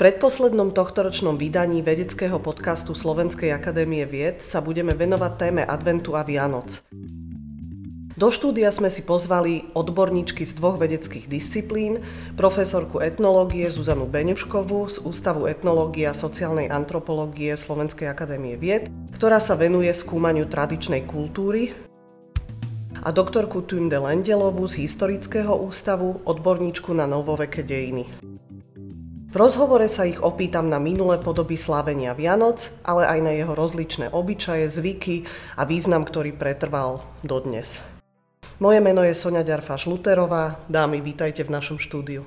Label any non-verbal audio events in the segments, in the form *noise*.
predposlednom tohtoročnom vydaní vedeckého podcastu Slovenskej akadémie vied sa budeme venovať téme adventu a Vianoc. Do štúdia sme si pozvali odborníčky z dvoch vedeckých disciplín, profesorku etnológie Zuzanu Beňuškovú z Ústavu etnológie a sociálnej antropológie Slovenskej akadémie vied, ktorá sa venuje skúmaniu tradičnej kultúry, a doktorku Tunde Lendelovú z Historického ústavu, odborníčku na novoveké dejiny. V rozhovore sa ich opýtam na minulé podoby slávenia Vianoc, ale aj na jeho rozličné obyčaje, zvyky a význam, ktorý pretrval dodnes. Moje meno je Sonia Ďarfáš Luterová. Dámy, vítajte v našom štúdiu.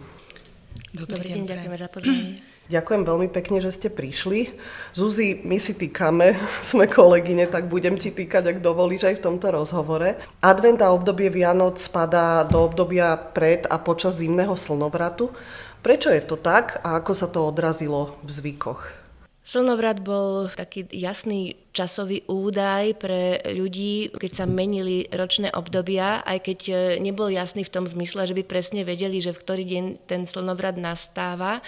Dobrý, deň, ďakujeme za pozvanie. *clears throat* Ďakujem veľmi pekne, že ste prišli. Zuzi, my si týkame, *laughs* sme kolegyne, tak budem ti týkať, ak dovolíš aj v tomto rozhovore. Advent a obdobie Vianoc spadá do obdobia pred a počas zimného slnovratu. Prečo je to tak a ako sa to odrazilo v zvykoch? Slnovrat bol taký jasný časový údaj pre ľudí, keď sa menili ročné obdobia, aj keď e, nebol jasný v tom zmysle, že by presne vedeli, že v ktorý deň ten slnovrat nastáva,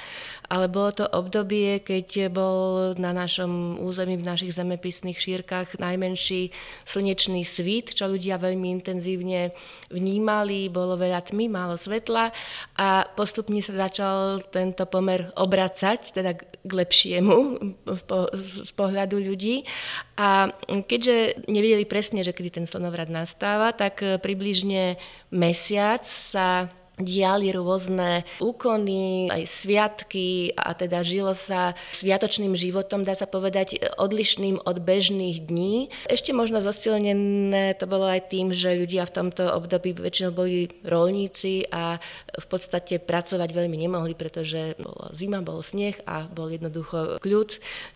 ale bolo to obdobie, keď bol na našom území, v našich zemepisných šírkach najmenší slnečný svit, čo ľudia veľmi intenzívne vnímali, bolo veľa tmy, málo svetla a postupne sa začal tento pomer obracať, teda k lepšiemu z pohľadu ľudí. A keďže nevedeli presne, že kedy ten slnovrat nastáva, tak približne mesiac sa diali rôzne úkony, aj sviatky a teda žilo sa sviatočným životom, dá sa povedať, odlišným od bežných dní. Ešte možno zosilnené to bolo aj tým, že ľudia v tomto období väčšinou boli rolníci a v podstate pracovať veľmi nemohli, pretože bola zima, bol sneh a bol jednoducho kľud,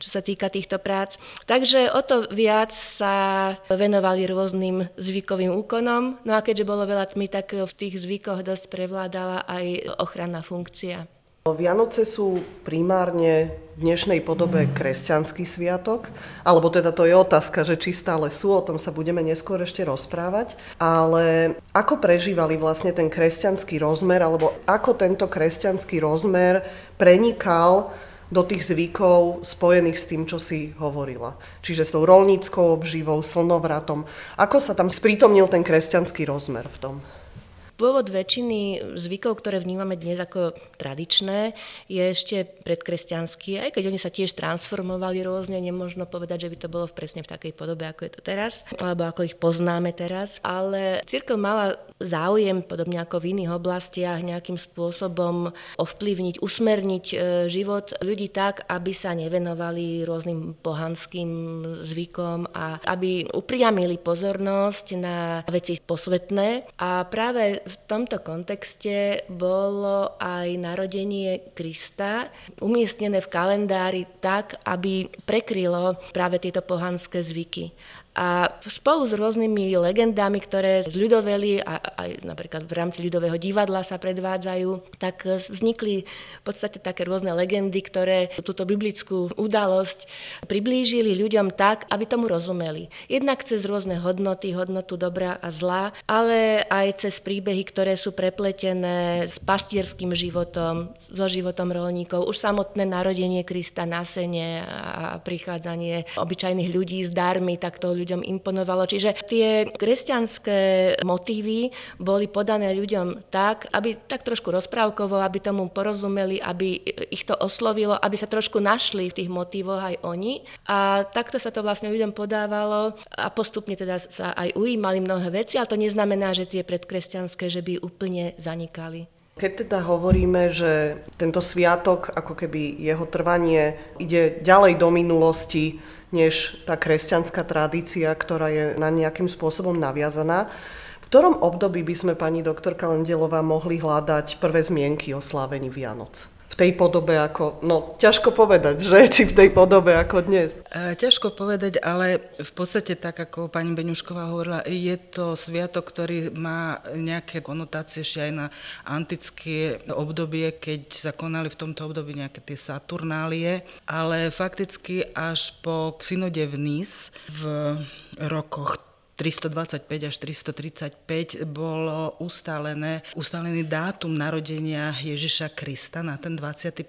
čo sa týka týchto prác. Takže o to viac sa venovali rôznym zvykovým úkonom. No a keďže bolo veľa tmy, tak v tých zvykoch dosť pre prevládala aj ochranná funkcia. Vianoce sú primárne v dnešnej podobe kresťanský sviatok, alebo teda to je otázka, že či stále sú, o tom sa budeme neskôr ešte rozprávať, ale ako prežívali vlastne ten kresťanský rozmer, alebo ako tento kresťanský rozmer prenikal do tých zvykov spojených s tým, čo si hovorila. Čiže s tou rolníckou obživou, slnovratom. Ako sa tam sprítomnil ten kresťanský rozmer v tom? Pôvod väčšiny zvykov, ktoré vnímame dnes ako tradičné, je ešte predkresťanský, aj keď oni sa tiež transformovali rôzne, nemožno povedať, že by to bolo presne v takej podobe, ako je to teraz, alebo ako ich poznáme teraz, ale církev mala záujem, podobne ako v iných oblastiach, nejakým spôsobom ovplyvniť, usmerniť e, život ľudí tak, aby sa nevenovali rôznym pohanským zvykom a aby upriamili pozornosť na veci posvetné. A práve v tomto kontexte bolo aj narodenie Krista umiestnené v kalendári tak, aby prekrylo práve tieto pohanské zvyky. A spolu s rôznymi legendami, ktoré zľudoveli a aj napríklad v rámci ľudového divadla sa predvádzajú, tak vznikli v podstate také rôzne legendy, ktoré túto biblickú udalosť priblížili ľuďom tak, aby tomu rozumeli. Jednak cez rôzne hodnoty, hodnotu dobra a zla, ale aj cez príbehy, ktoré sú prepletené s pastierským životom, so životom rolníkov. Už samotné narodenie Krista na sene a prichádzanie obyčajných ľudí s darmi, tak to ľudia ľuďom imponovalo. Čiže tie kresťanské motívy boli podané ľuďom tak, aby tak trošku rozprávkovo, aby tomu porozumeli, aby ich to oslovilo, aby sa trošku našli v tých motívoch aj oni. A takto sa to vlastne ľuďom podávalo a postupne teda sa aj ujímali mnohé veci, ale to neznamená, že tie predkresťanské, že by úplne zanikali. Keď teda hovoríme, že tento sviatok, ako keby jeho trvanie ide ďalej do minulosti, než tá kresťanská tradícia, ktorá je na nejakým spôsobom naviazaná. V ktorom období by sme, pani doktorka Lendelová, mohli hľadať prvé zmienky o slávení Vianoc? Tej podobe ako, no ťažko povedať, že? *laughs* Či v tej podobe ako dnes? E, ťažko povedať, ale v podstate tak, ako pani Beňušková hovorila, je to sviatok, ktorý má nejaké konotácie ešte aj na antické obdobie, keď sa konali v tomto období nejaké tie Saturnálie, ale fakticky až po synode v Nice v rokoch 325 až 335 bolo ustálené, ustálený dátum narodenia Ježiša Krista na ten 25.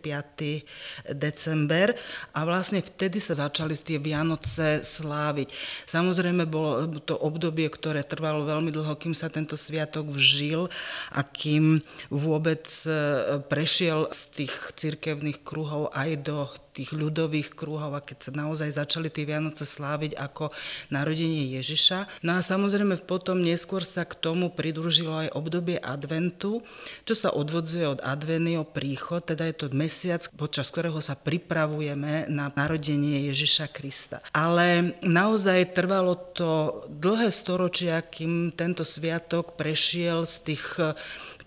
december a vlastne vtedy sa začali tie Vianoce sláviť. Samozrejme bolo to obdobie, ktoré trvalo veľmi dlho, kým sa tento sviatok vžil a kým vôbec e, prešiel z tých cirkevných kruhov aj do tých ľudových kruhov a keď sa naozaj začali tie Vianoce sláviť ako narodenie Ježiša. No a samozrejme potom neskôr sa k tomu pridružilo aj obdobie adventu, čo sa odvodzuje od advenio príchod, teda je to mesiac, počas ktorého sa pripravujeme na narodenie Ježiša Krista. Ale naozaj trvalo to dlhé storočia, kým tento sviatok prešiel z tých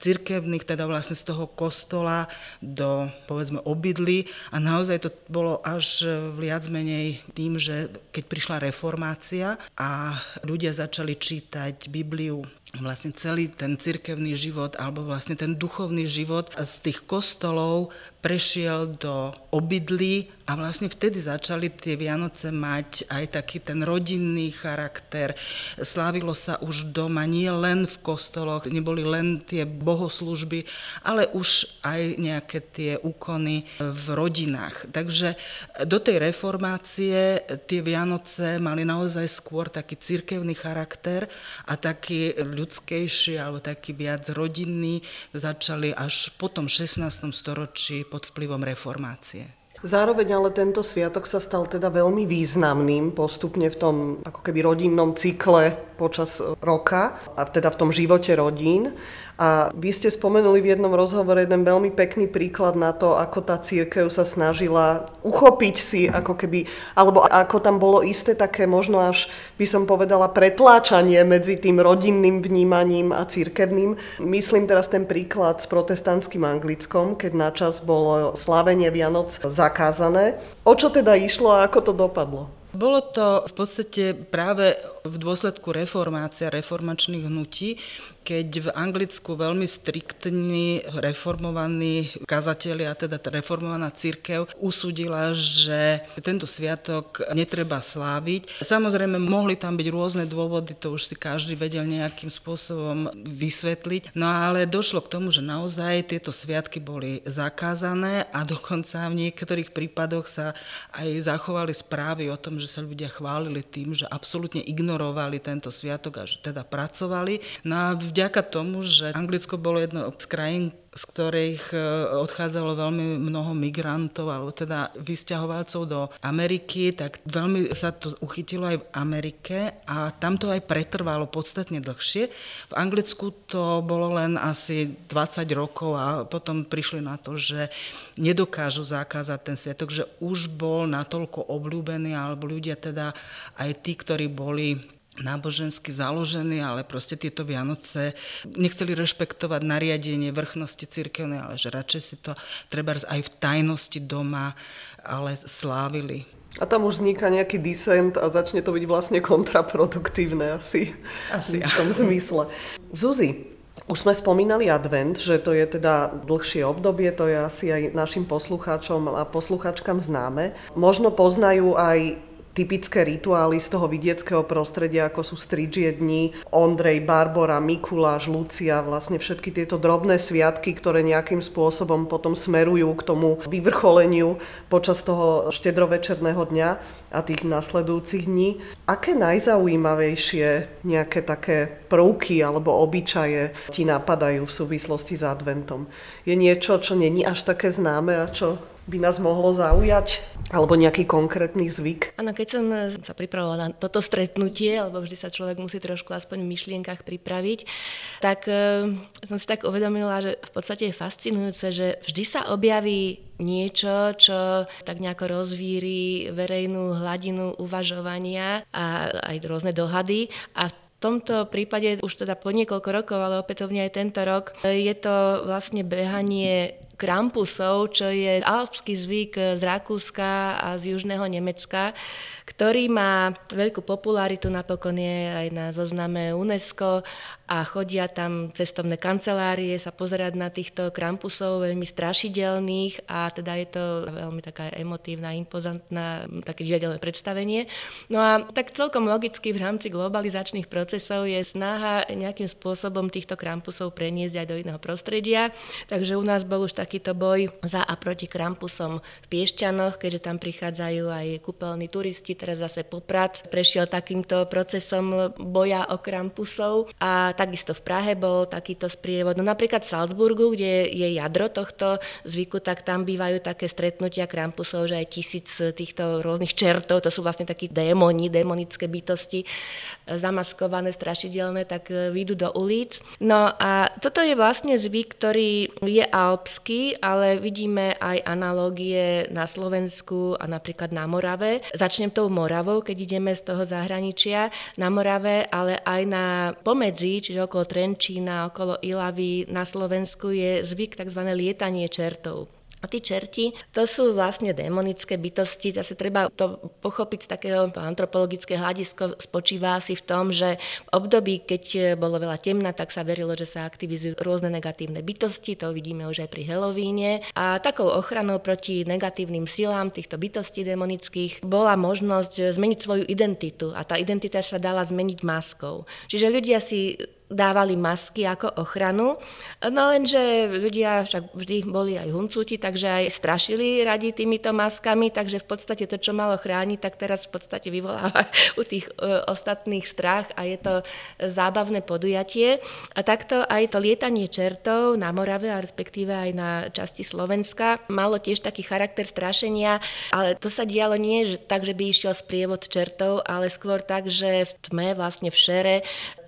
cirkevných, teda vlastne z toho kostola do povedzme obydly a naozaj to bolo až viac menej tým, že keď prišla reformácia a ľudia začali čítať Bibliu vlastne celý ten cirkevný život alebo vlastne ten duchovný život z tých kostolov prešiel do obydlí a vlastne vtedy začali tie Vianoce mať aj taký ten rodinný charakter. Slávilo sa už doma, nie len v kostoloch, neboli len tie bohoslužby, ale už aj nejaké tie úkony v rodinách. Takže do tej reformácie tie Vianoce mali naozaj skôr taký cirkevný charakter a taký ľudskejší alebo taký viac rodinný začali až po tom 16. storočí pod vplyvom reformácie. Zároveň ale tento sviatok sa stal teda veľmi významným postupne v tom ako keby rodinnom cykle počas roka a teda v tom živote rodín. A vy ste spomenuli v jednom rozhovore jeden veľmi pekný príklad na to, ako tá církev sa snažila uchopiť si, ako keby, alebo ako tam bolo isté také možno až, by som povedala, pretláčanie medzi tým rodinným vnímaním a církevným. Myslím teraz ten príklad s protestantským anglickom, keď načas bolo slávenie Vianoc zakázané. O čo teda išlo a ako to dopadlo? Bolo to v podstate práve v dôsledku reformácia reformačných hnutí, keď v Anglicku veľmi striktní reformovaní kazatelia, teda reformovaná církev, usúdila, že tento sviatok netreba sláviť. Samozrejme, mohli tam byť rôzne dôvody, to už si každý vedel nejakým spôsobom vysvetliť, no ale došlo k tomu, že naozaj tieto sviatky boli zakázané a dokonca v niektorých prípadoch sa aj zachovali správy o tom, že sa ľudia chválili tým, že absolútne ignorovali tento sviatok a že teda pracovali. No a vďaka tomu, že Anglicko bolo jedno z krajín, z ktorých e, odchádzalo veľmi mnoho migrantov alebo teda vysťahovalcov do Ameriky, tak veľmi sa to uchytilo aj v Amerike a tam to aj pretrvalo podstatne dlhšie. V Anglicku to bolo len asi 20 rokov a potom prišli na to, že nedokážu zakázať ten sviatok, že už bol natoľko obľúbený alebo ľudia teda aj tí, ktorí boli nábožensky založení, ale proste tieto Vianoce nechceli rešpektovať nariadenie vrchnosti cirkevnej, ale že radšej si to treba aj v tajnosti doma, ale slávili. A tam už vzniká nejaký disent a začne to byť vlastne kontraproduktívne asi. Asi. V tom zmysle. Zuzi, už sme spomínali advent, že to je teda dlhšie obdobie, to je asi aj našim poslucháčom a posluchačkám známe. Možno poznajú aj typické rituály z toho vidieckého prostredia, ako sú stridžie dní, Ondrej, Barbora, Mikuláš, Lucia, vlastne všetky tieto drobné sviatky, ktoré nejakým spôsobom potom smerujú k tomu vyvrcholeniu počas toho štedrovečerného dňa a tých nasledujúcich dní. Aké najzaujímavejšie nejaké také prvky alebo obyčaje ti napadajú v súvislosti s adventom? Je niečo, čo není až také známe a čo by nás mohlo zaujať? Alebo nejaký konkrétny zvyk? Áno, keď som sa pripravovala na toto stretnutie, alebo vždy sa človek musí trošku aspoň v myšlienkach pripraviť, tak e, som si tak uvedomila, že v podstate je fascinujúce, že vždy sa objaví niečo, čo tak nejako rozvíri verejnú hladinu uvažovania a aj rôzne dohady a v tomto prípade už teda po niekoľko rokov, ale opätovne aj tento rok, je to vlastne behanie krampusov, čo je alpský zvyk z Rakúska a z južného Nemecka, ktorý má veľkú popularitu, napokon je aj na zozname UNESCO a chodia tam cestovné kancelárie sa pozerať na týchto krampusov veľmi strašidelných a teda je to veľmi taká emotívna, impozantná, také divadelné predstavenie. No a tak celkom logicky v rámci globalizačných procesov je snaha nejakým spôsobom týchto krampusov preniesť aj do iného prostredia. Takže u nás bol už takýto boj za a proti krampusom v Piešťanoch, keďže tam prichádzajú aj kúpeľní turisti, teraz zase Poprad prešiel takýmto procesom boja o krampusov a takisto v Prahe bol takýto sprievod. No napríklad v Salzburgu, kde je jadro tohto zvyku, tak tam bývajú také stretnutia krampusov, že aj tisíc týchto rôznych čertov, to sú vlastne takí démoni, démonické bytosti, e, zamaskované, strašidelné, tak e, výjdu do ulic. No a toto je vlastne zvyk, ktorý je alpský, ale vidíme aj analógie na Slovensku a napríklad na Morave. Začnem tou Moravou, keď ideme z toho zahraničia. Na Morave, ale aj na pomedzi, čiže okolo Trenčína, okolo Ilavy na Slovensku je zvyk tzv. lietanie čertov. A tí čerti, to sú vlastne démonické bytosti, zase treba to pochopiť z takého antropologického hľadisko, spočíva si v tom, že v období, keď bolo veľa temna, tak sa verilo, že sa aktivizujú rôzne negatívne bytosti, to vidíme už aj pri Halloweene. A takou ochranou proti negatívnym silám týchto bytostí démonických bola možnosť zmeniť svoju identitu a tá identita sa dala zmeniť maskou. Čiže ľudia si dávali masky ako ochranu. No lenže ľudia však vždy boli aj huncúti, takže aj strašili radi týmito maskami, takže v podstate to, čo malo chrániť, tak teraz v podstate vyvoláva *laughs* u tých e, ostatných strach a je to zábavné podujatie. A takto aj to lietanie čertov na Morave a respektíve aj na časti Slovenska malo tiež taký charakter strašenia, ale to sa dialo nie tak, že by išiel sprievod čertov, ale skôr tak, že v tme, vlastne v šere,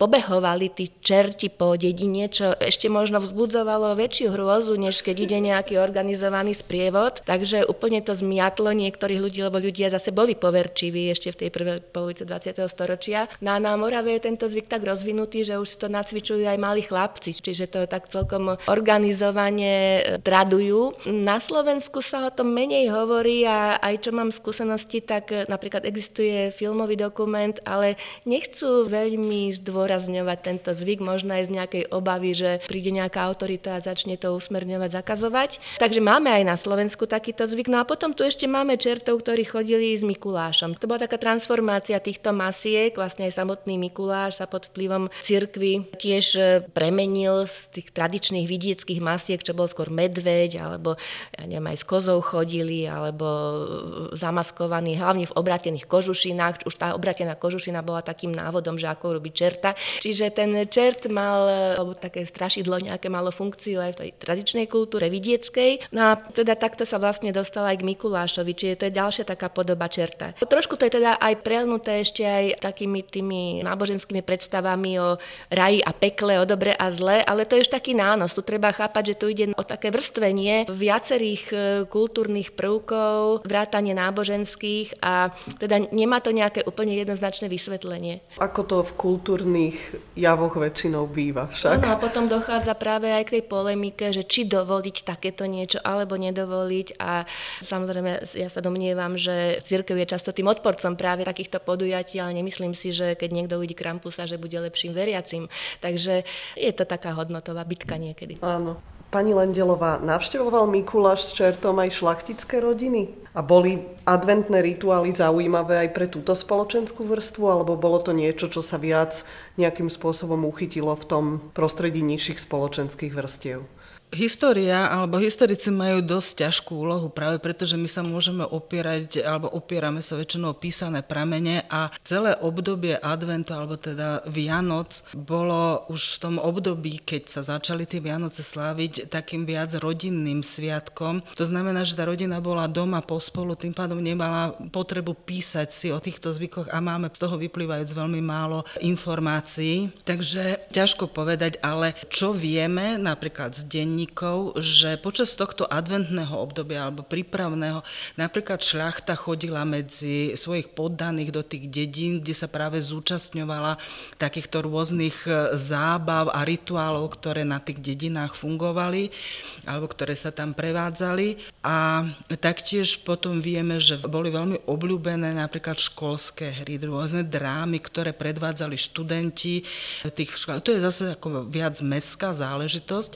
pobehovali tí čerti po dedine, čo ešte možno vzbudzovalo väčšiu hrôzu, než keď ide nejaký organizovaný sprievod. Takže úplne to zmiatlo niektorých ľudí, lebo ľudia zase boli poverčiví ešte v tej prvej polovici 20. storočia. Na, na Morave je tento zvyk tak rozvinutý, že už si to nacvičujú aj malí chlapci, čiže to tak celkom organizovane e, tradujú. Na Slovensku sa o tom menej hovorí a aj čo mám skúsenosti, tak e, napríklad existuje filmový dokument, ale nechcú veľmi zdôrazňovať tento zvyk možno aj z nejakej obavy, že príde nejaká autorita a začne to usmerňovať, zakazovať. Takže máme aj na Slovensku takýto zvyk. No a potom tu ešte máme čertov, ktorí chodili s Mikulášom. To bola taká transformácia týchto masiek, vlastne aj samotný Mikuláš sa pod vplyvom cirkvy tiež e, premenil z tých tradičných vidieckých masiek, čo bol skôr medveď, alebo ja neviem, aj s kozou chodili, alebo e, zamaskovaní, hlavne v obratených kožušinách. Už tá obratená kožušina bola takým návodom, že ako robiť čerta. Čiže ten čert mal, alebo také strašidlo nejaké malo funkciu aj v tej tradičnej kultúre vidieckej. No a teda takto sa vlastne dostala aj k Mikulášovi, čiže to je ďalšia taká podoba čerta. Trošku to je teda aj prelnuté ešte aj takými tými náboženskými predstavami o raji a pekle, o dobre a zle, ale to je už taký nános. Tu treba chápať, že tu ide o také vrstvenie viacerých e, kultúrnych prvkov, vrátanie náboženských a teda nemá to nejaké úplne jednoznačné vysvetlenie. Ako to v kultúrnych javoch väčšinou býva však. Ano, a potom dochádza práve aj k tej polemike, že či dovoliť takéto niečo alebo nedovoliť a samozrejme ja sa domnievam, že církev je často tým odporcom práve takýchto podujatí, ale nemyslím si, že keď niekto uvidí Krampusa, že bude lepším veriacim. Takže je to taká hodnotová bitka niekedy. Áno. Pani Lendelová, navštevoval Mikuláš s čertom aj šlachtické rodiny? A boli adventné rituály zaujímavé aj pre túto spoločenskú vrstvu, alebo bolo to niečo, čo sa viac nejakým spôsobom uchytilo v tom prostredí nižších spoločenských vrstiev? História alebo historici majú dosť ťažkú úlohu práve preto, že my sa môžeme opierať alebo opierame sa väčšinou písané pramene a celé obdobie adventu alebo teda Vianoc bolo už v tom období, keď sa začali tie Vianoce sláviť takým viac rodinným sviatkom. To znamená, že tá rodina bola doma pospolu, tým pádom nemala potrebu písať si o týchto zvykoch a máme z toho vyplývajúc veľmi málo informácií. Takže ťažko povedať, ale čo vieme napríklad z deň denníkov, že počas tohto adventného obdobia alebo prípravného napríklad šľachta chodila medzi svojich poddaných do tých dedín, kde sa práve zúčastňovala takýchto rôznych e, zábav a rituálov, ktoré na tých dedinách fungovali alebo ktoré sa tam prevádzali. A taktiež potom vieme, že boli veľmi obľúbené napríklad školské hry, rôzne drámy, ktoré predvádzali študenti tých škôl. To je zase ako viac mestská záležitosť,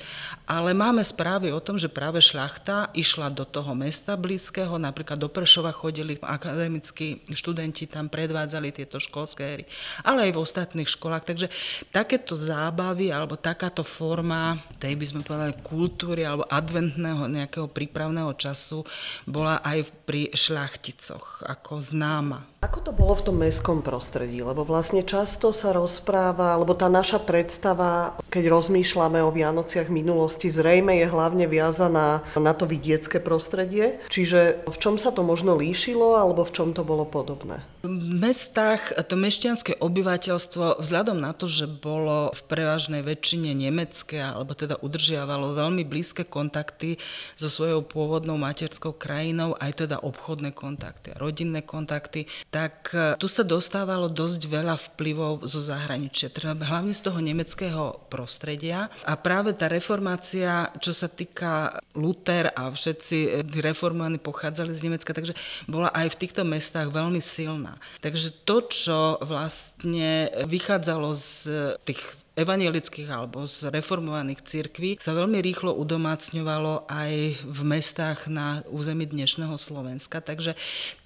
ale máme správy o tom, že práve šľachta išla do toho mesta blízkeho, napríklad do Pršova chodili akademickí študenti, tam predvádzali tieto školské hry, ale aj v ostatných školách. Takže takéto zábavy alebo takáto forma tej by sme povedali kultúry alebo adventného nejakého prípravného času bola aj pri šľachticoch ako známa. Ako to bolo v tom mestskom prostredí? Lebo vlastne často sa rozpráva, alebo tá naša predstava, keď rozmýšľame o Vianociach minulosti, zrejme je hlavne viazaná na to vidiecké prostredie. Čiže v čom sa to možno líšilo, alebo v čom to bolo podobné? V mestách to mešťanské obyvateľstvo, vzhľadom na to, že bolo v prevažnej väčšine nemecké, alebo teda udržiavalo veľmi blízke kontakty so svojou pôvodnou materskou krajinou, aj teda obchodné kontakty, rodinné kontakty, tak e, tu sa dostávalo dosť veľa vplyvov zo zahraničia, teda hlavne z toho nemeckého prostredia. A práve tá reformácia, čo sa týka Luther a všetci e, reformovaní pochádzali z Nemecka, takže bola aj v týchto mestách veľmi silná. Takže to, čo vlastne vychádzalo z tých evangelických alebo z reformovaných cirkví sa veľmi rýchlo udomácňovalo aj v mestách na území dnešného Slovenska. Takže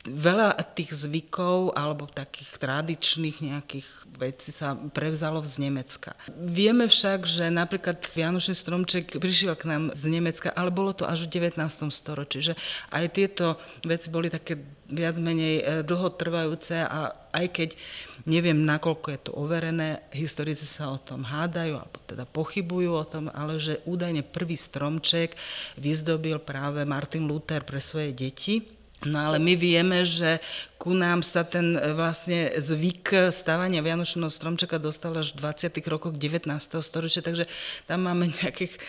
veľa tých zvykov alebo takých tradičných nejakých vecí sa prevzalo z Nemecka. Vieme však, že napríklad Vianočný stromček prišiel k nám z Nemecka, ale bolo to až v 19. storočí, že aj tieto veci boli také viac menej e, dlhotrvajúce a aj keď neviem, nakoľko je to overené, historici sa o tom hádajú, alebo teda pochybujú o tom, ale že údajne prvý stromček vyzdobil práve Martin Luther pre svoje deti. No ale my vieme, že ku nám sa ten e, vlastne zvyk stavania Vianočného stromčeka dostal až v 20. rokoch 19. storočia, takže tam máme nejakých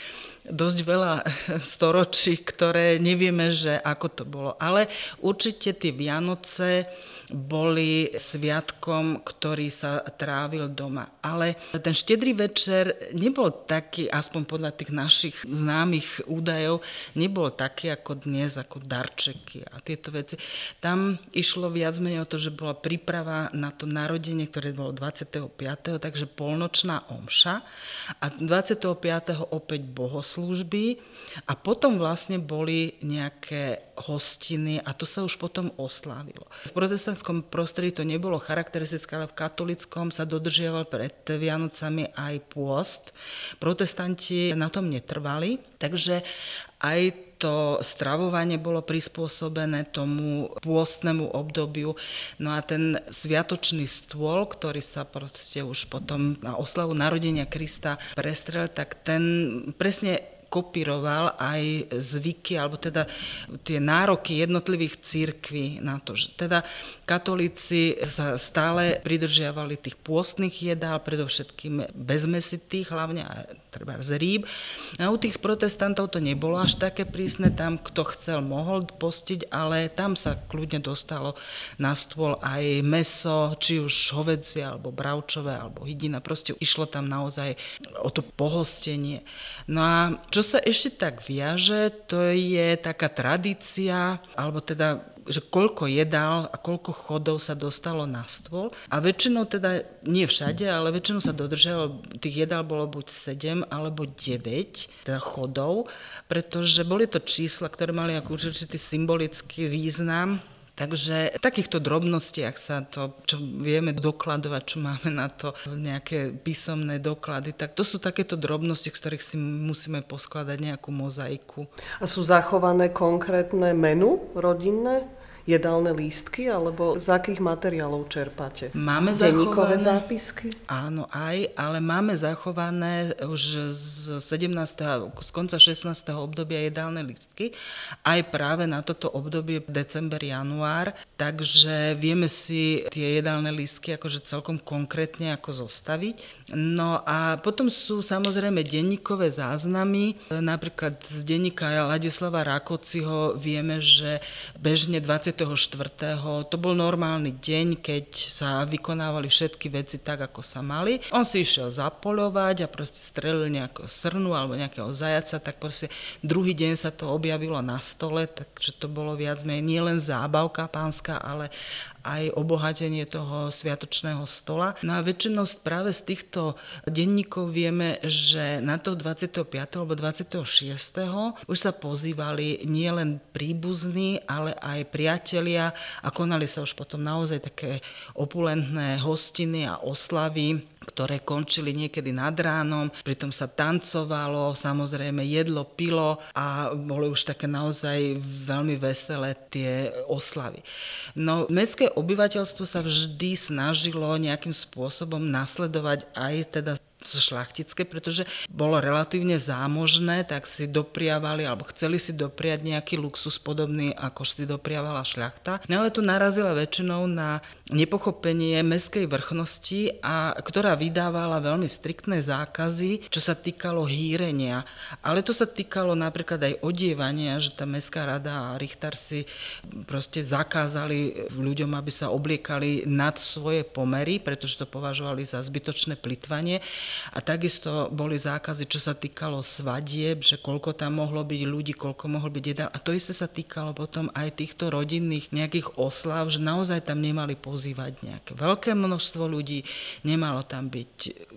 dosť veľa *laughs* storočí, ktoré nevieme, že ako to bolo. Ale určite tie Vianoce boli sviatkom, ktorý sa trávil doma. Ale ten štedrý večer nebol taký, aspoň podľa tých našich známych údajov, nebol taký ako dnes, ako darčeky a tieto veci. Tam išlo viac menej o to, že bola príprava na to narodenie, ktoré bolo 25. takže polnočná omša a 25. opäť bohoslúžby a potom vlastne boli nejaké hostiny a to sa už potom oslávilo. V protestantskom prostredí to nebolo charakteristické, ale v katolickom sa dodržiaval pred Vianocami aj pôst. Protestanti na tom netrvali, takže aj to stravovanie bolo prispôsobené tomu pôstnemu obdobiu. No a ten sviatočný stôl, ktorý sa proste už potom na oslavu narodenia Krista prestrel, tak ten presne kopíroval aj zvyky, alebo teda tie nároky jednotlivých církví na to, že teda katolíci sa stále pridržiavali tých pôstnych jedál, predovšetkým bezmesitých, hlavne treba z rýb. A u tých protestantov to nebolo až také prísne, tam kto chcel, mohol postiť, ale tam sa kľudne dostalo na stôl aj meso, či už hovedzie, alebo bravčové, alebo hydina. Proste išlo tam naozaj o to pohostenie. No a čo sa ešte tak viaže, to je taká tradícia, alebo teda že koľko jedál a koľko chodov sa dostalo na stôl. A väčšinou teda, nie všade, ale väčšinou sa dodržiavalo, tých jedál bolo buď 7 alebo 9 teda chodov, pretože boli to čísla, ktoré mali ako určitý symbolický význam Takže v takýchto drobnostiach sa to, čo vieme dokladovať, čo máme na to nejaké písomné doklady, tak to sú takéto drobnosti, z ktorých si musíme poskladať nejakú mozaiku. A sú zachované konkrétne menu rodinné? Jedálne lístky, alebo z akých materiálov čerpáte? Máme zachované, zápisky? Áno, aj, ale máme zachované už z 17. z konca 16. obdobia jedálne lístky, aj práve na toto obdobie december, január, takže vieme si tie jedálne lístky akože celkom konkrétne ako zostaviť. No a potom sú samozrejme denníkové záznamy, napríklad z denníka Ladislava Rakociho vieme, že bežne 24. to bol normálny deň, keď sa vykonávali všetky veci tak, ako sa mali. On si išiel zapoľovať a proste strelil nejakého srnu alebo nejakého zajaca, tak proste druhý deň sa to objavilo na stole, takže to bolo viac menej nie len zábavka pánska, ale aj obohatenie toho sviatočného stola. No a väčšinou práve z týchto denníkov vieme, že na to 25. alebo 26. už sa pozývali nielen príbuzní, ale aj priatelia a konali sa už potom naozaj také opulentné hostiny a oslavy ktoré končili niekedy nad ránom, pritom sa tancovalo, samozrejme jedlo, pilo a boli už také naozaj veľmi veselé tie oslavy. No, mestské obyvateľstvo sa vždy snažilo nejakým spôsobom nasledovať aj teda šlachtické, pretože bolo relatívne zámožné, tak si dopriavali alebo chceli si dopriať nejaký luxus podobný, ako si dopriavala šľachta. No ale tu narazila väčšinou na nepochopenie mestskej vrchnosti, a, ktorá vydávala veľmi striktné zákazy, čo sa týkalo hýrenia. Ale to sa týkalo napríklad aj odievania, že tá mestská rada a Richtar si proste zakázali ľuďom, aby sa obliekali nad svoje pomery, pretože to považovali za zbytočné plitvanie. A takisto boli zákazy, čo sa týkalo svadieb, že koľko tam mohlo byť ľudí, koľko mohlo byť jedál. A to isté sa týkalo potom aj týchto rodinných nejakých oslav, že naozaj tam nemali pozývať nejaké veľké množstvo ľudí, nemalo tam byť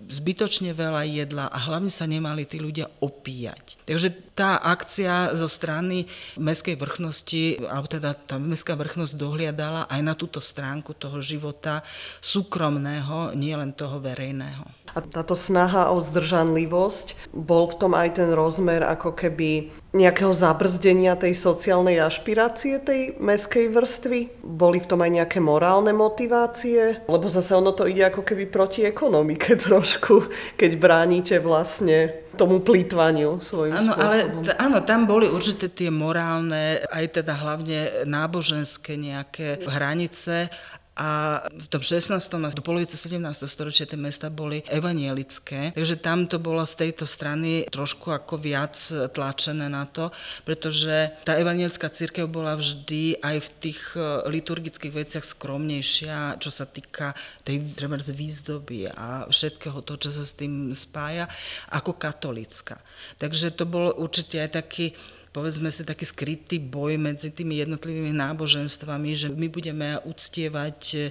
zbytočne veľa jedla a hlavne sa nemali tí ľudia opíjať. Takže tá akcia zo strany mestskej vrchnosti, alebo teda tá mestská vrchnosť dohliadala aj na túto stránku toho života súkromného, nie len toho verejného. A táto snaha o zdržanlivosť, bol v tom aj ten rozmer ako keby nejakého zabrzdenia tej sociálnej ašpirácie tej meskej vrstvy? Boli v tom aj nejaké morálne motivácie? Lebo zase ono to ide ako keby proti ekonomike *laughs* trošku, keď bránite vlastne tomu plýtvaniu svojím áno, spôsobom. Ale, áno, tam boli určité tie morálne, aj teda hlavne náboženské nejaké hranice a v tom 16. a do polovice 17. storočia tie mesta boli evanielické, takže tam to bolo z tejto strany trošku ako viac tlačené na to, pretože tá evanielická církev bola vždy aj v tých e, liturgických veciach skromnejšia, čo sa týka tej treba výzdoby a všetkého toho, čo sa s tým spája, ako katolická. Takže to bol určite aj taký povedzme si taký skrytý boj medzi tými jednotlivými náboženstvami, že my budeme uctievať eh,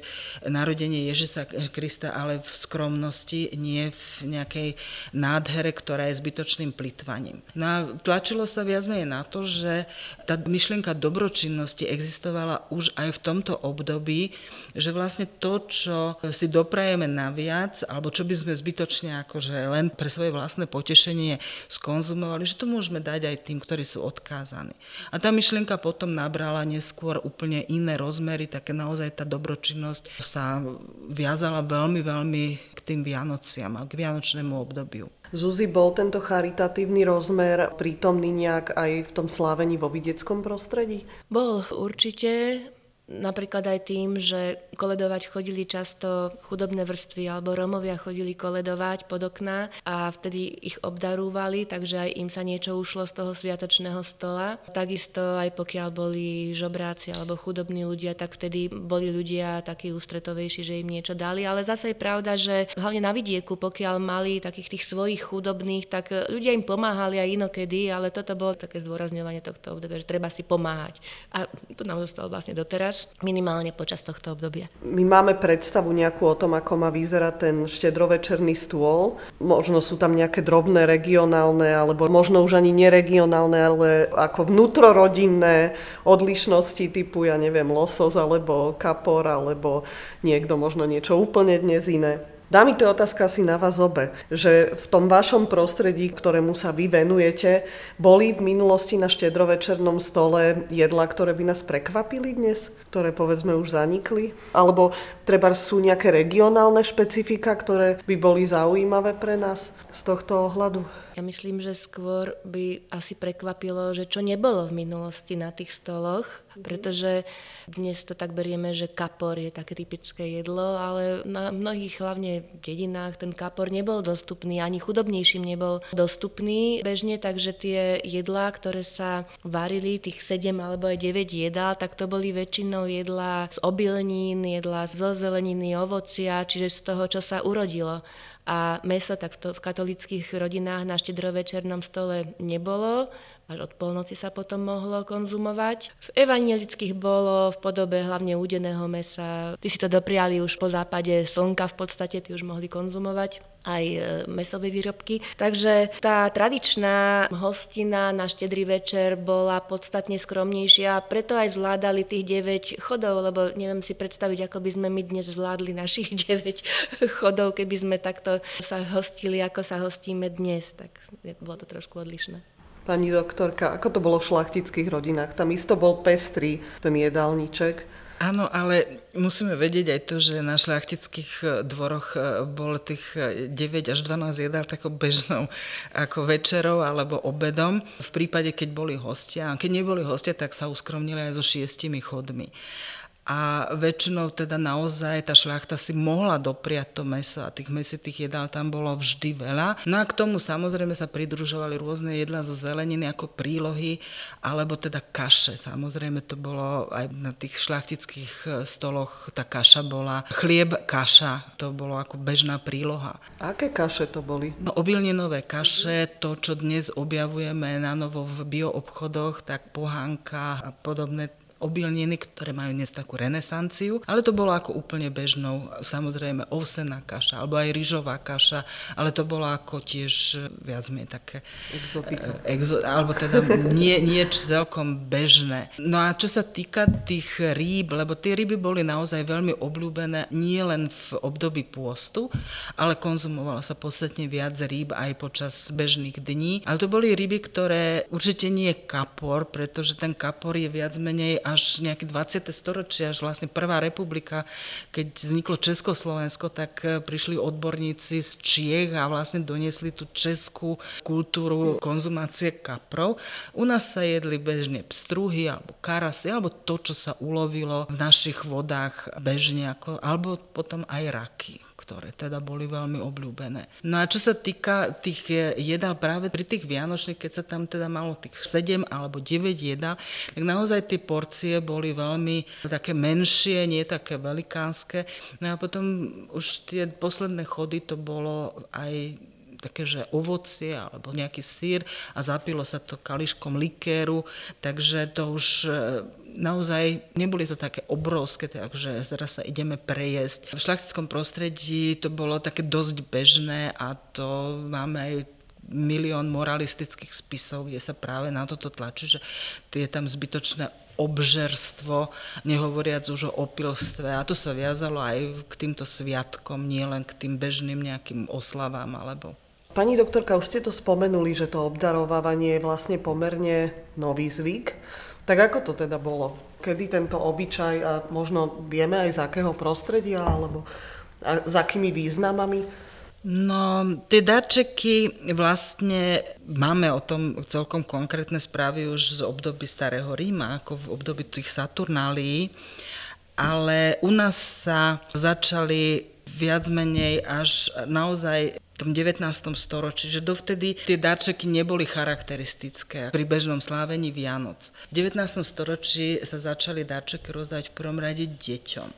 narodenie Ježisa Krista, ale v skromnosti, nie v nejakej nádhere, ktorá je zbytočným plitvaním. No tlačilo sa viac menej na to, že tá myšlienka dobročinnosti existovala už aj v tomto období, že vlastne to, čo si doprajeme naviac, alebo čo by sme zbytočne akože len pre svoje vlastné potešenie skonzumovali, že to môžeme dať aj tým, ktorí sú odkázaní. A tá myšlienka potom nabrala neskôr úplne iné rozmery, také naozaj tá dobročinnosť sa viazala veľmi, veľmi k tým Vianociam a k Vianočnému obdobiu. Zuzi, bol tento charitatívny rozmer prítomný nejak aj v tom slávení vo vidieckom prostredí? Bol určite. Napríklad aj tým, že koledovať chodili často chudobné vrstvy alebo Romovia chodili koledovať pod okná a vtedy ich obdarúvali, takže aj im sa niečo ušlo z toho sviatočného stola. Takisto aj pokiaľ boli žobráci alebo chudobní ľudia, tak vtedy boli ľudia takí ústretovejší, že im niečo dali. Ale zase je pravda, že hlavne na vidieku, pokiaľ mali takých tých svojich chudobných, tak ľudia im pomáhali aj inokedy, ale toto bolo také zdôrazňovanie tohto obdobia, že treba si pomáhať. A to nám zostalo vlastne doteraz minimálne počas tohto obdobia. My máme predstavu nejakú o tom, ako má vyzerať ten štedrovečerný stôl. Možno sú tam nejaké drobné regionálne, alebo možno už ani neregionálne, ale ako vnútrorodinné odlišnosti typu, ja neviem, losos alebo kapor, alebo niekto možno niečo úplne dnes iné. Dámy, to je otázka asi na vás obe, že v tom vašom prostredí, ktorému sa vy venujete, boli v minulosti na štedrovečernom stole jedla, ktoré by nás prekvapili dnes? Ktoré povedzme už zanikli? Alebo treba sú nejaké regionálne špecifika, ktoré by boli zaujímavé pre nás z tohto ohľadu? Ja myslím, že skôr by asi prekvapilo, že čo nebolo v minulosti na tých stoloch. Pretože dnes to tak berieme, že kapor je také typické jedlo, ale na mnohých hlavne dedinách ten kapor nebol dostupný, ani chudobnejším nebol dostupný bežne, takže tie jedlá, ktoré sa varili, tých 7 alebo aj 9 jedál, tak to boli väčšinou jedlá z obilnín, jedlá zo zeleniny, ovocia, čiže z toho, čo sa urodilo. A meso tak to v katolických rodinách na štedrovečernom stole nebolo, až od polnoci sa potom mohlo konzumovať. V evangelických bolo v podobe hlavne údeného mesa. Ty si to dopriali už po západe slnka v podstate, ty už mohli konzumovať aj e, mesové výrobky. Takže tá tradičná hostina na štedrý večer bola podstatne skromnejšia, preto aj zvládali tých 9 chodov, lebo neviem si predstaviť, ako by sme my dnes zvládli našich *laughs* 9 chodov, keby sme takto sa hostili, ako sa hostíme dnes. Tak bolo to trošku odlišné. Pani doktorka, ako to bolo v šlachtických rodinách? Tam isto bol pestrý ten jedálniček. Áno, ale musíme vedieť aj to, že na šľachtických e, dvoroch e, bolo tých 9 e, až 12 jedál takou bežnou ako večerou alebo obedom. V prípade, keď boli hostia. A keď neboli hostia, tak sa uskromnili aj so šiestimi chodmi a väčšinou teda naozaj tá šľachta si mohla dopriať to meso a tých mesitých jedál tam bolo vždy veľa. No a k tomu samozrejme sa pridružovali rôzne jedlá zo zeleniny ako prílohy alebo teda kaše. Samozrejme to bolo aj na tých šľachtických e, stoloch tá kaša bola. Chlieb, kaša, to bolo ako bežná príloha. Aké kaše to boli? No obilninové kaše, to čo dnes objavujeme na novo v bioobchodoch, tak pohánka a podobné obilniny, ktoré majú dnes takú renesanciu, ale to bolo ako úplne bežnou, samozrejme ovsená kaša, alebo aj rýžová kaša, ale to bolo ako tiež viac menej také... Exotika. Eh, exo, alebo teda nie, nie celkom bežné. No a čo sa týka tých rýb, lebo tie ryby boli naozaj veľmi obľúbené nie len v období pôstu, ale konzumovalo sa podstatne viac rýb aj počas bežných dní. Ale to boli ryby, ktoré určite nie je kapor, pretože ten kapor je viac menej až nejaké 20. storočie, až vlastne prvá republika, keď vzniklo Československo, tak e, prišli odborníci z Čiech a vlastne doniesli tú českú kultúru konzumácie kaprov. U nás sa jedli bežne pstruhy alebo karasy, alebo to, čo sa ulovilo v našich vodách bežne, ako, alebo potom aj raky ktoré teda boli veľmi obľúbené. No a čo sa týka tých jedál práve pri tých Vianočných, keď sa tam teda malo tých 7 alebo 9 jedál, tak naozaj tie porcie boli veľmi také menšie, nie také velikánske. No a potom už tie posledné chody to bolo aj také, že ovocie alebo nejaký sír a zapilo sa to kališkom likéru, takže to už naozaj neboli to také obrovské, takže teraz sa ideme prejesť. V šlachtickom prostredí to bolo také dosť bežné a to máme aj milión moralistických spisov, kde sa práve na toto tlačí, že je tam zbytočné obžerstvo, nehovoriac už o opilstve. A to sa viazalo aj k týmto sviatkom, nielen k tým bežným nejakým oslavám alebo Pani doktorka, už ste to spomenuli, že to obdarovávanie je vlastne pomerne nový zvyk. Tak ako to teda bolo? Kedy tento obyčaj a možno vieme aj z akého prostredia alebo a s akými významami? No, tie darčeky vlastne máme o tom celkom konkrétne správy už z období Starého Ríma, ako v období tých Saturnálií, ale u nás sa začali viac menej až naozaj tom 19. storočí, že dovtedy tie darčeky neboli charakteristické pri bežnom slávení Vianoc. V 19. storočí sa začali darčeky rozdať v prvom rade deťom.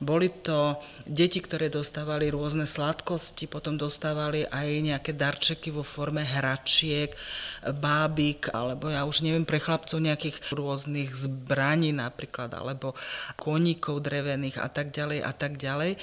Boli to deti, ktoré dostávali rôzne sladkosti, potom dostávali aj nejaké darčeky vo forme hračiek, bábik, alebo ja už neviem, pre chlapcov nejakých rôznych zbraní napríklad, alebo koníkov drevených a tak ďalej a tak ďalej.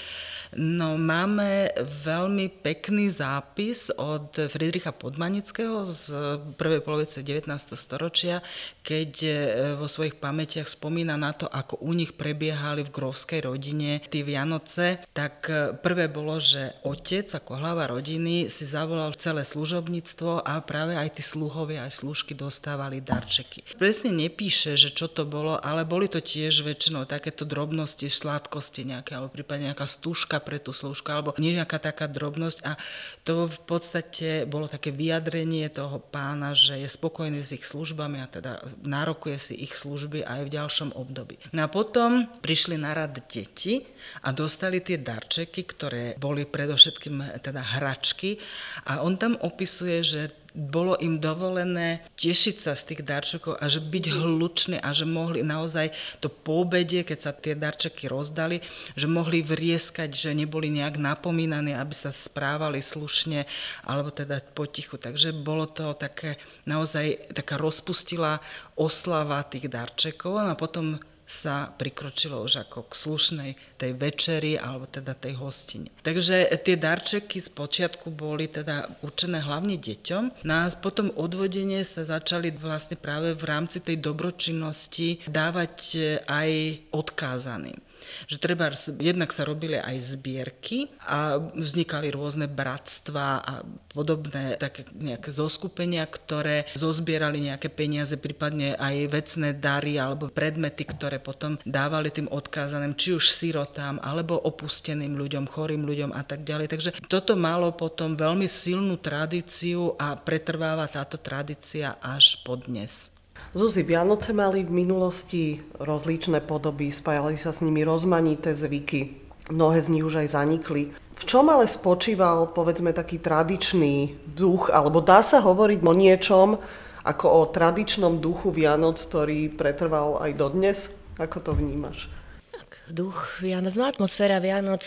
No máme veľmi pekný zápis od Friedricha Podmanického z prvej polovice 19. storočia, keď e, vo svojich pamätiach spomína na to, ako u nich prebiehali v grovskej rodine tie Vianoce, tak e, prvé bolo, že otec ako hlava rodiny si zavolal celé služobníctvo a práve aj tí sluhovia, aj služky dostávali darčeky. Presne nepíše, že čo to bolo, ale boli to tiež väčšinou takéto drobnosti, sladkosti nejaké, alebo prípadne nejaká stúžka pre tú služku, alebo nejaká taká drobnosť a to v podstate bolo také vyjadrenie toho pána, že je spokojný s ich službami a teda nárokuje si ich služby aj v ďalšom období. No a potom prišli na rad deti a dostali tie darčeky, ktoré boli predovšetkým teda hračky a on tam opisuje, že bolo im dovolené tešiť sa z tých darčekov a že byť hlučný a že mohli naozaj to po obede, keď sa tie darčeky rozdali, že mohli vrieskať, že neboli nejak napomínaní, aby sa správali slušne alebo teda potichu. Takže bolo to také naozaj taká rozpustila oslava tých darčekov a potom sa prikročilo už ako k slušnej tej večeri alebo teda tej hostine. Takže tie darčeky z počiatku boli teda určené hlavne deťom. No a potom odvodenie sa začali vlastne práve v rámci tej dobročinnosti dávať aj odkázaným že treba, jednak sa robili aj zbierky a vznikali rôzne bratstva a podobné také nejaké zoskupenia, ktoré zozbierali nejaké peniaze, prípadne aj vecné dary alebo predmety, ktoré potom dávali tým odkázaným, či už sirotám, alebo opusteným ľuďom, chorým ľuďom a tak ďalej. Takže toto malo potom veľmi silnú tradíciu a pretrváva táto tradícia až po dnes. Zuzi, Vianoce mali v minulosti rozličné podoby, spájali sa s nimi rozmanité zvyky, mnohé z nich už aj zanikli. V čom ale spočíval, povedzme, taký tradičný duch, alebo dá sa hovoriť o niečom ako o tradičnom duchu Vianoc, ktorý pretrval aj dodnes? Ako to vnímaš? Tak, duch Vianoc, no atmosféra Vianoc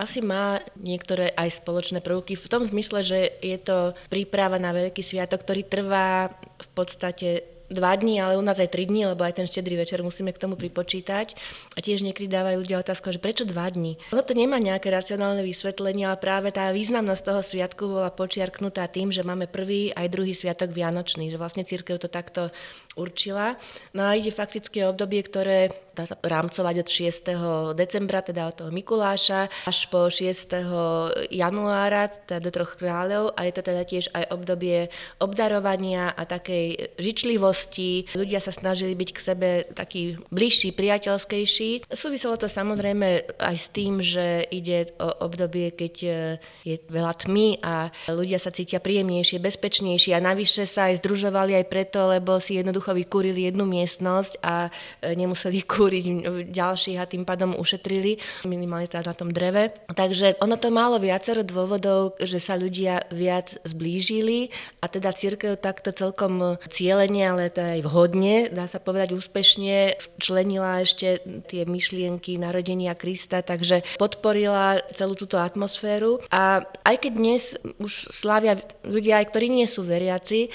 asi má niektoré aj spoločné prvky v tom zmysle, že je to príprava na veľký sviatok, ktorý trvá v podstate dva dní, ale u nás aj tri dní, lebo aj ten štedrý večer musíme k tomu pripočítať. A tiež niekedy dávajú ľudia otázku, že prečo dva dní? Ono to nemá nejaké racionálne vysvetlenie, ale práve tá významnosť toho sviatku bola počiarknutá tým, že máme prvý aj druhý sviatok Vianočný, že vlastne církev to takto určila. No a ide fakticky o obdobie, ktoré dá sa rámcovať od 6. decembra, teda od toho Mikuláša, až po 6. januára, teda do troch kráľov a je to teda tiež aj obdobie obdarovania a takej žičlivosti. Ľudia sa snažili byť k sebe taký bližší, priateľskejší. Súviselo to samozrejme aj s tým, že ide o obdobie, keď e, je veľa tmy a ľudia sa cítia príjemnejšie, bezpečnejšie a navyše sa aj združovali aj preto, lebo si jednoducho vykúrili jednu miestnosť a e, nemuseli *laughs* kúriť ďalších a tým pádom ušetrili minimálne teda na tom dreve. Takže ono to malo viacero dôvodov, že sa ľudia viac zblížili a teda církev takto celkom cieľene, ale teda aj vhodne, dá sa povedať úspešne, členila ešte tie myšlienky narodenia Krista, takže podporila celú túto atmosféru. A aj keď dnes už slávia ľudia, aj ktorí nie sú veriaci,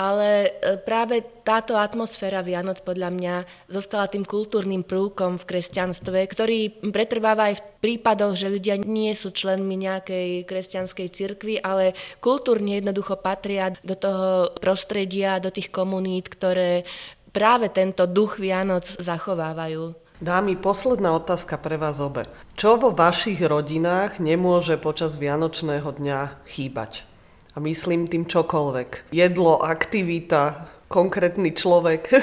ale e, práve táto atmosféra Vianoc podľa mňa zostala tým kultúrnym prvkom v kresťanstve, ktorý pretrváva aj v prípadoch, že ľudia nie sú členmi nejakej kresťanskej cirkvi, ale kultúrne jednoducho patria do toho prostredia, do tých komunít, ktoré práve tento duch Vianoc zachovávajú. Dámy, posledná otázka pre vás obe. Čo vo vašich rodinách nemôže počas Vianočného dňa chýbať? A myslím tým čokoľvek. Jedlo, aktivita, konkrétny človek. *laughs*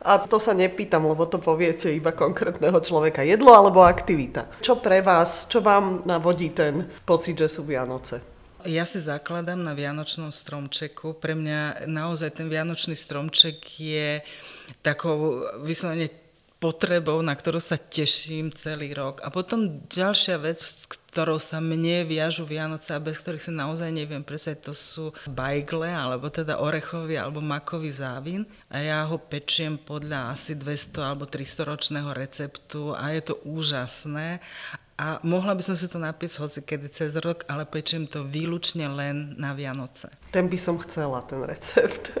A to sa nepýtam, lebo to poviete iba konkrétneho človeka. Jedlo alebo aktivita. Čo pre vás, čo vám navodí ten pocit, že sú Vianoce? Ja si zakladám na vianočnom stromčeku. Pre mňa naozaj ten vianočný stromček je takou vyslovene potrebou, na ktorú sa teším celý rok. A potom ďalšia vec, ktorou sa mne viažu Vianoce a bez ktorých sa naozaj neviem presať, to sú bajgle, alebo teda orechový alebo makový závin. A ja ho pečiem podľa asi 200 alebo 300 ročného receptu a je to úžasné. A mohla by som si to napísať hoci kedy cez rok, ale pečiem to výlučne len na Vianoce. Ten by som chcela, ten recept. *laughs*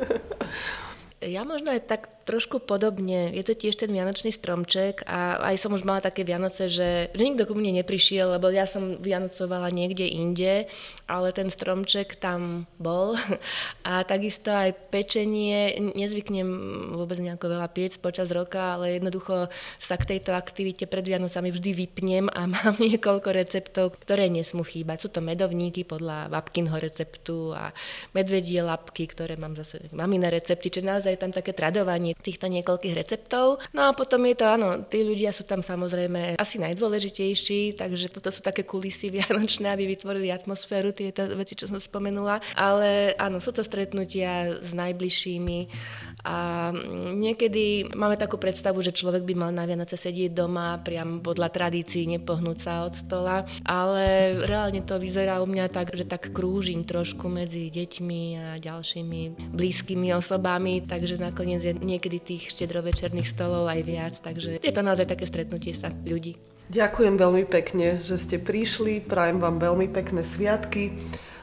*laughs* Ja možno aj tak trošku podobne. Je to tiež ten vianočný stromček a aj som už mala také Vianoce, že, že nikto ku mne neprišiel, lebo ja som vianocovala niekde inde, ale ten stromček tam bol. *laughs* A takisto aj pečenie, nezvyknem vôbec nejako veľa piec počas roka, ale jednoducho sa k tejto aktivite pred Vianocami vždy vypnem a *laughs* mám niekoľko receptov, ktoré nesmú chýbať. Sú to medovníky podľa babkinho receptu a medvedie lapky, ktoré mám zase mamina recepty, čiže naozaj tam také tradovanie týchto niekoľkých receptov. No a potom je to, áno, tí ľudia sú tam samozrejme asi najdôležitejší, takže toto sú také kulisy *laughs* vianočné, aby vytvorili atmosféru, tieto veci, čo som spomenula. Ale áno, sú to stretnutia s najbližšími a niekedy máme takú predstavu, že človek by mal na Vianoce sedieť doma, priam podľa tradícií nepohnúť sa od stola, ale reálne to vyzerá u mňa tak, že tak krúžim trošku medzi deťmi a ďalšími blízkymi osobami, takže nakoniec je niekedy tých štedrovečerných stolov aj viac, takže je to naozaj také stretnutie sa ľudí. Ďakujem veľmi pekne, že ste prišli, prajem vám veľmi pekné sviatky.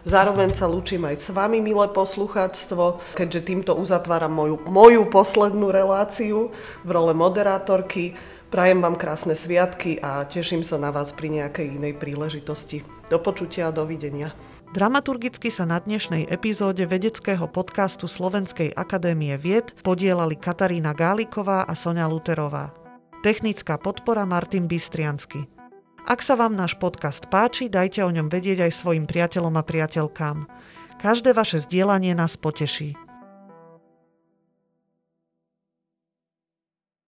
Zároveň sa lúčim aj s vami, milé poslucháčstvo, keďže týmto uzatváram moju, moju poslednú reláciu v role moderátorky. Prajem vám krásne sviatky a teším sa na vás pri nejakej inej príležitosti. Do počutia a dovidenia. Dramaturgicky sa na dnešnej epizóde vedeckého podcastu Slovenskej akadémie vied podielali Katarína Gáliková a Sonia Luterová. Technická podpora Martin Bystriansky. Ak sa vám náš podcast páči, dajte o ňom vedieť aj svojim priateľom a priateľkám. Každé vaše zdieľanie nás poteší.